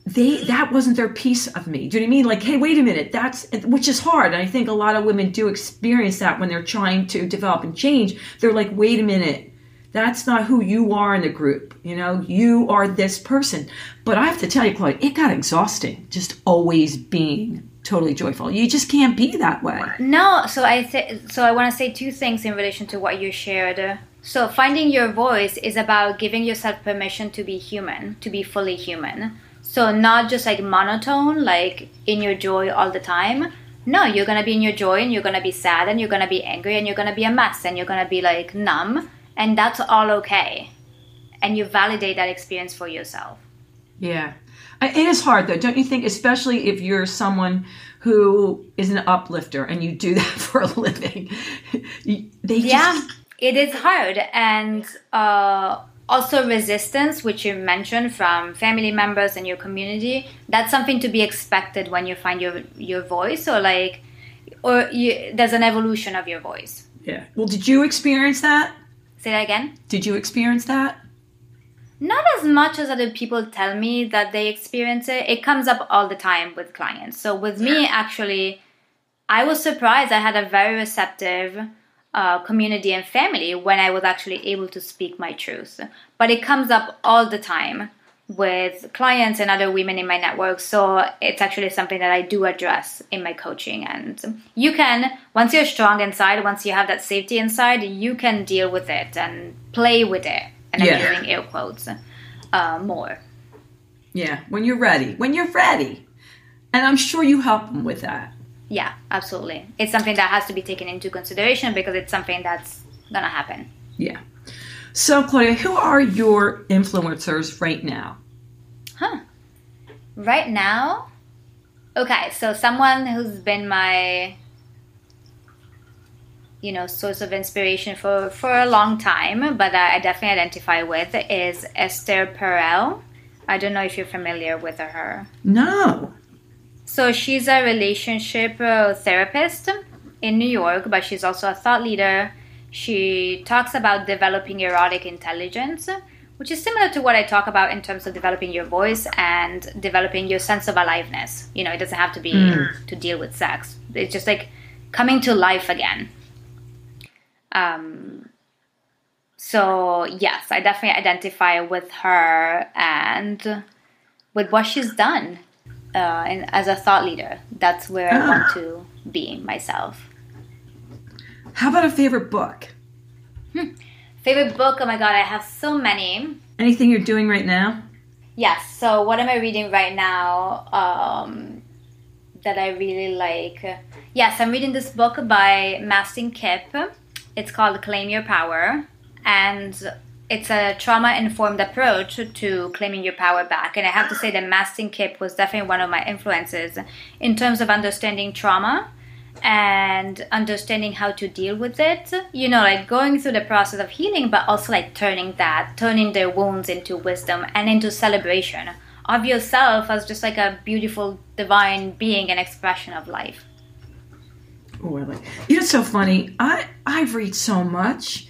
They that wasn't their piece of me. Do you know what I mean? Like, hey, wait a minute, that's which is hard. And I think a lot of women do experience that when they're trying to develop and change. They're like, wait a minute, that's not who you are in the group. You know, you are this person. But I have to tell you, Claudia, it got exhausting just always being totally joyful. You just can't be that way. No, so I th- so I want to say two things in relation to what you shared. So finding your voice is about giving yourself permission to be human, to be fully human. So not just like monotone, like in your joy all the time. No, you're gonna be in your joy and you're gonna be sad and you're gonna be angry and you're gonna be a mess and you're gonna be like numb and that's all okay. And you validate that experience for yourself. Yeah. It is hard though, don't you think? Especially if you're someone who is an uplifter and you do that for a living. they yeah, it is hard, and uh, also resistance which you mentioned from family members and your community that's something to be expected when you find your your voice or like or you, there's an evolution of your voice Yeah. Well, did you experience that? Say that again. Did you experience that? not as much as other people tell me that they experience it. It comes up all the time with clients. So with me actually i was surprised. I had a very receptive uh, community and family when i was actually able to speak my truth. But it comes up all the time with clients and other women in my network so it's actually something that i do address in my coaching and you can once you're strong inside once you have that safety inside you can deal with it and play with it and Yeah. i'm using air quotes uh, more Yeah. When you're ready. When you're ready. And I'm sure you help them with that. Yeah, absolutely. It's something that has to be taken into consideration because it's something that's gonna happen. Yeah. So, Claudia, who are your influencers right now? Huh. Right now, okay, so someone who's been my you know source of inspiration for for a long time, but I definitely identify with is Esther Perel. I don't know if you're familiar with her. No. So she's a relationship uh, therapist in New York, but she's also a thought leader. She talks about developing erotic intelligence, which is similar to what I talk about in terms of developing your voice and developing your sense of aliveness. You know, it doesn't have to be to deal with sex. It's just like coming to life again. Um, so yes, I definitely identify with her and with what she's done uh, and as a thought leader. That's where I want to be myself. How about a favorite book? Favorite book? Oh my god, I have so many. Anything you're doing right now? Yes. So what am I reading right now? Um, that I really like. Yes, I'm reading this book by Mastin Kipp. It's called Claim Your Power, and it's a trauma-informed approach to claiming your power back. And I have to say that Mastin Kipp was definitely one of my influences in terms of understanding trauma and understanding how to deal with it you know like going through the process of healing but also like turning that turning their wounds into wisdom and into celebration of yourself as just like a beautiful divine being and expression of life Oh, I like. You know, it's so funny. I i've read so much,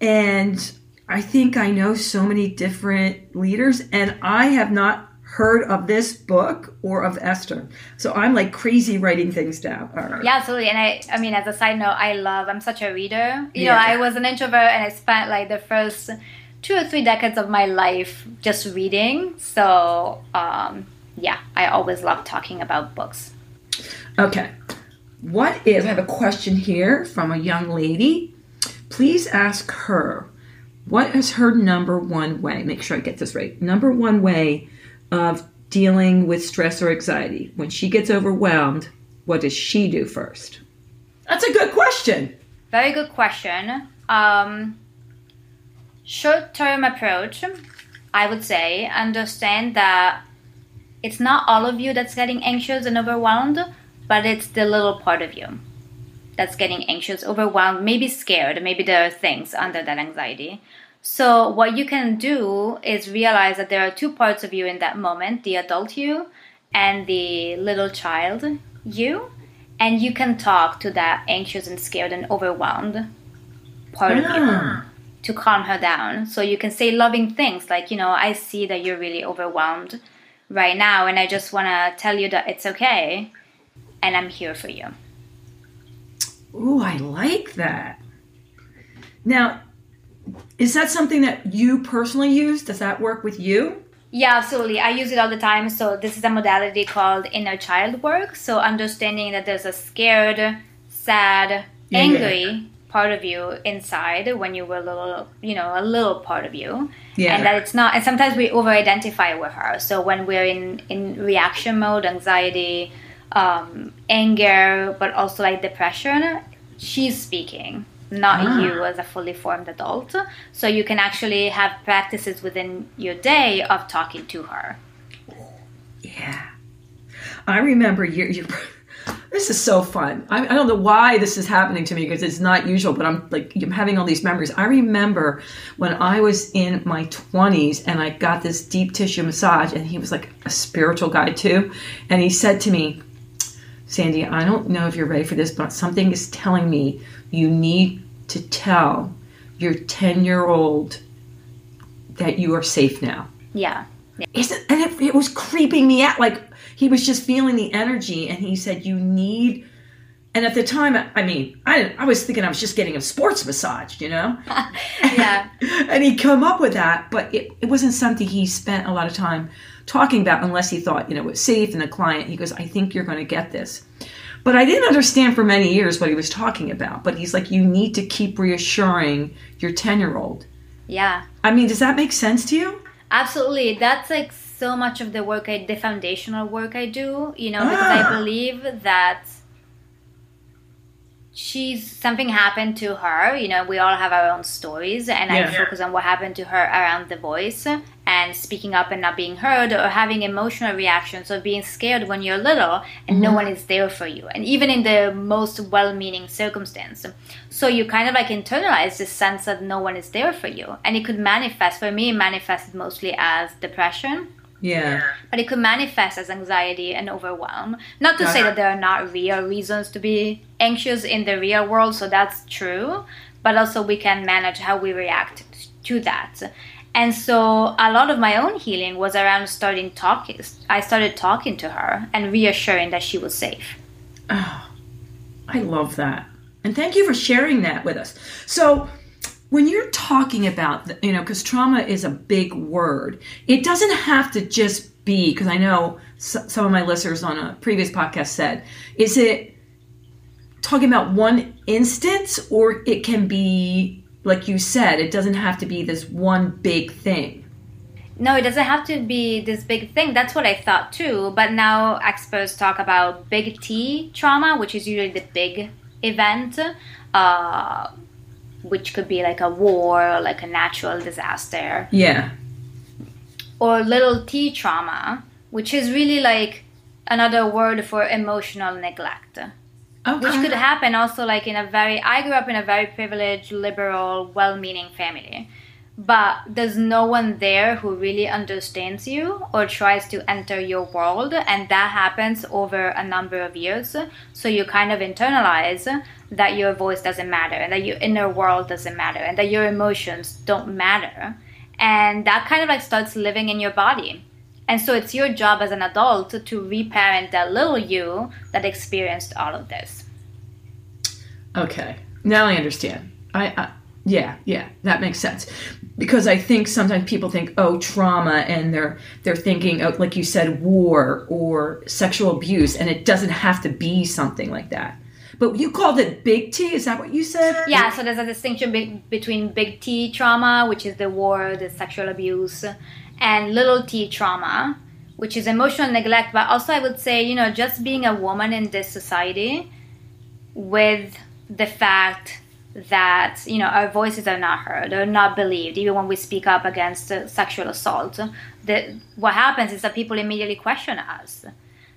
and I think I know so many different leaders, and I have not heard of this book or of Esther. So I'm like crazy writing things down. Right. yeah absolutely and i i mean as a side note i love i'm such a reader you Yeah. know i was an introvert and i spent like the first two or three decades of my life just reading so um yeah i always love talking about books Okay. What is, I have a question here from a young lady. Please ask her, what is her number one way? Make sure I get this right. Number one way of dealing with stress or anxiety. When she gets overwhelmed, what does she do first? That's a good question. Very good question. Um, short term approach, I would say, understand that it's not all of you that's getting anxious and overwhelmed, but it's the little part of you that's getting anxious, overwhelmed, maybe scared, maybe there are things under that anxiety. So, what you can do is realize that there are two parts of you in that moment the adult you and the little child you. And you can talk to that anxious and scared and overwhelmed part of you Ah, to calm her down. So you can say loving things like, you know, I see that you're really overwhelmed right now, and I just want to tell you that it's okay and I'm here for you. Ooh, I like that. Now, is that something that you personally use? Does that work with you? Yeah, absolutely. I use it all the time. So this is a modality called inner child work. So understanding that there's a scared, sad, Yeah, angry part of you inside when you were a little, you know, a little part of you. Yeah. And that it's not and sometimes we over identify with her. So when we're in in reaction mode, anxiety, um, anger, but also like depression, she's speaking not Ah. you as a fully formed adult. So you can actually have practices within your day of talking to her. Yeah. I remember you, you This is so fun. I, I don't know why this is happening to me because it's not usual, but I'm like I'm having all these memories. I remember when I was in my 20s and I got this deep tissue massage, and he was like a spiritual guy too. And he said to me, Sandy, I don't know if you're ready for this, but something is telling me you need to tell your 10 year old that you are safe now. Yeah. Isn't, and it, it was creeping me out. Like he was just feeling the energy, and he said, "You need." And at the time, I mean, I I was thinking I was just getting a sports massage, you know. Yeah. and he come up with that, but it, it wasn't something he spent a lot of time talking about unless he thought, you know, it was safe and the client. He goes, "I think you're going to get this." But I didn't understand for many years what he was talking about. But he's like, you need to keep reassuring your 10 year old. Yeah. I mean, does that make sense to you? Absolutely. That's like so much of the work I, the foundational work I do, you know, because Ah. I believe that she's something happened to her. You know, we all have our own stories, and Yeah. I focus on what happened to her around the voice and speaking up and not being heard, or having emotional reactions, or being scared when you're little and no mm-hmm. one is there for you, and even in the most well-meaning circumstance. So you kind of like internalize this sense that no one is there for you, and it could manifest. For me, it manifested mostly as depression Yeah. but it could manifest as anxiety and overwhelm. Not to say uh-huh. that there are not real reasons to be anxious in the real world, so that's true, but also we can manage how we react to that. And so a lot of my own healing was around starting talking. I started talking to her and reassuring that she was safe. Oh, I love that. And thank you for sharing that with us. So, when you're talking about, you know, because trauma is a big word, it doesn't have to just be, because I know some of my listeners on a previous podcast said, is it talking about one instance or it can be, like you said, it doesn't have to be this one big thing? No, it doesn't have to be this big thing. That's what I thought too. But now experts talk about big T trauma, which is usually the big event, uh, which could be like a war, like a natural disaster, Yeah. or little T trauma, which is really like another word for emotional neglect Okay. which could happen also like in a very i grew up in a very privileged liberal well-meaning family. But there's no one there who really understands you or tries to enter your world and that happens over a number of years. So you kind of internalize that your voice doesn't matter and that your inner world doesn't matter and that your emotions don't matter. And that kind of like starts living in your body and so it's your job as an adult to reparent that little you that experienced all of this. Okay, now I understand. I, I yeah, yeah, that makes sense. Because I think sometimes people think, oh, trauma, and they're they're thinking, oh, like you said, war or sexual abuse, and it doesn't have to be something like that. But you called it big T. Is that what you said? Yeah, so there's a distinction be- between big T trauma, which is the war, the sexual abuse, and little t trauma, which is emotional neglect. But also, I would say, you know, just being a woman in this society with the fact that you know our voices are not heard or not believed even when we speak up against uh, sexual assault the, what happens is that people immediately question us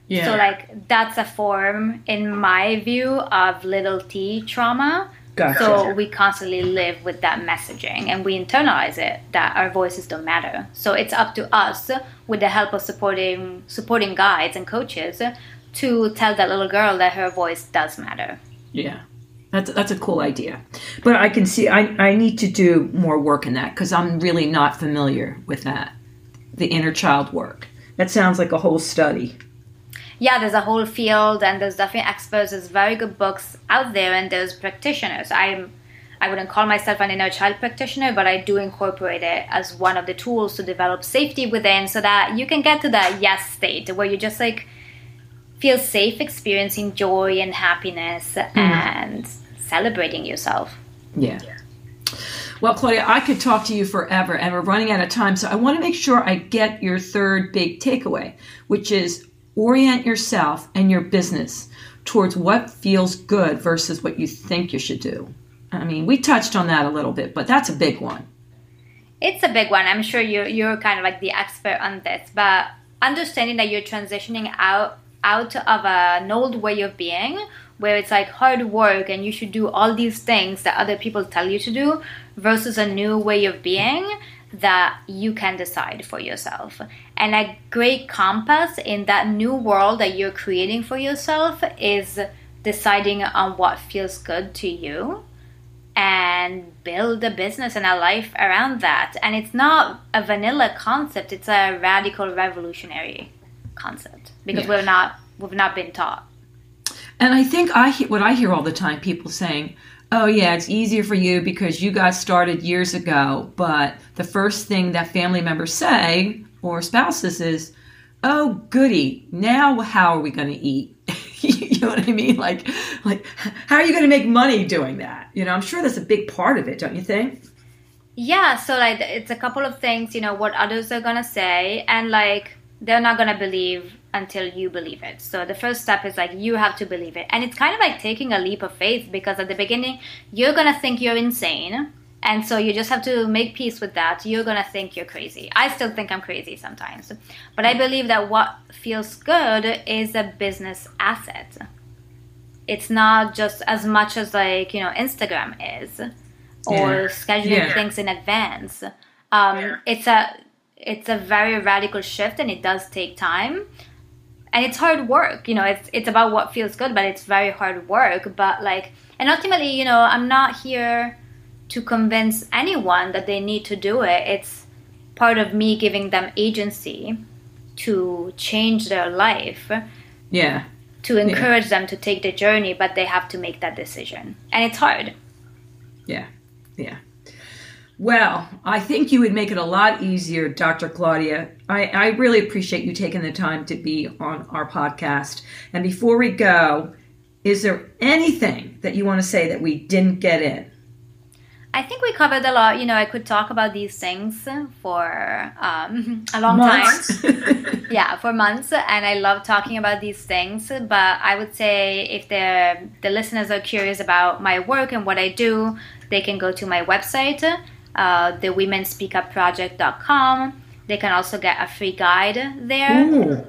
Yeah. so like that's a form in my view of little t trauma Gotcha. so we constantly live with that messaging and we internalize it that our voices don't matter so it's up to us with the help of supporting supporting guides and coaches to tell that little girl that her voice does matter Yeah, that's that's a cool idea. But I can see I I need to do more work in that because I'm really not familiar with that, the inner child work. That sounds like a whole study. Yeah, there's a whole field, and there's definitely experts. There's very good books out there, and there's practitioners. I'm, I wouldn't call myself an inner child practitioner, but I do incorporate it as one of the tools to develop safety within, so that you can get to that yes state where you just like feel safe, experiencing joy and happiness, hmm. and celebrating yourself. Yeah. Well, Claudia, I could talk to you forever, and we're running out of time. So I want to make sure I get your third big takeaway, which is orient yourself and your business towards what feels good versus what you think you should do. I mean, we touched on that a little bit, but that's a big one. It's a big one. I'm sure you're you're kind of like the expert on this, but understanding that you're transitioning out out of an old way of being where it's like hard work and you should do all these things that other people tell you to do versus a new way of being that you can decide for yourself. And a great compass in that new world that you're creating for yourself is deciding on what feels good to you and build a business and a life around that. And it's not a vanilla concept, it's a radical revolutionary concept because yeah. we're not we've not been taught. And I think I what I hear all the time people saying, "Oh yeah, it's easier for you because you got started years ago." But the first thing that family members say or spouses is, "Oh goody, now how are we going to eat?" you know what I mean? Like, like how are you going to make money doing that? You know, I'm sure that's a big part of it, don't you think? Yeah. So like, it's a couple of things. You know, what others are going to say, and like they're not going to believe until you believe it. So the first step is like you have to believe it. And it's kind of like taking a leap of faith because at the beginning you're going to think you're insane. And so you just have to make peace with that. You're going to think you're crazy. I still think I'm crazy sometimes. But I believe that what feels good is a business asset. It's not just as much as like, you know, Instagram is or yeah. scheduling yeah. things in advance. Um, yeah. It's a it's a very radical shift and it does take time and it's hard work you know it's it's about what feels good but it's very hard work but like and ultimately you know i'm not here to convince anyone that they need to do it it's part of me giving them agency to change their life yeah to encourage yeah. them to take the journey but they have to make that decision and it's hard yeah yeah well, I think you would make it a lot easier, Dr. Claudia. I, I, really appreciate you taking the time to be on our podcast. And before we go, is there anything that you want to say that we didn't get in? I think we covered a lot. You know, I could talk about these things for um, a long months. time. yeah, for months. And I love talking about these things. But I would say if the listeners are curious about my work and what I do, they can go to my website uh, the womenspeakupproject.com. They can also get a free guide there. Ooh.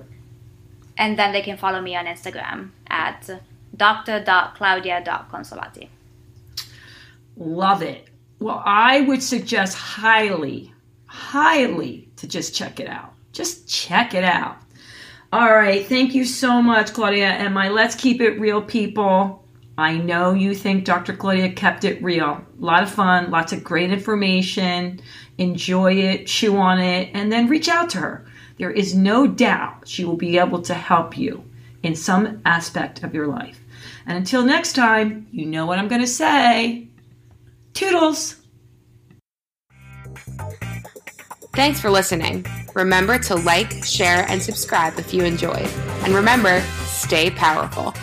And then they can follow me on Instagram at dr.claudia.consolati. Love it. Well, I would suggest highly, highly to just check it out. Just check it out. All right. Thank you so much, Claudia. And my Let's Keep It Real people. I know you think Dr. Claudia kept it real. A lot of fun, lots of great information. Enjoy it, chew on it, and then reach out to her. There is no doubt she will be able to help you in some aspect of your life. And until next time, you know what I'm going to say. Toodles! Thanks for listening. Remember to like, share, and subscribe if you enjoyed. And remember, stay powerful.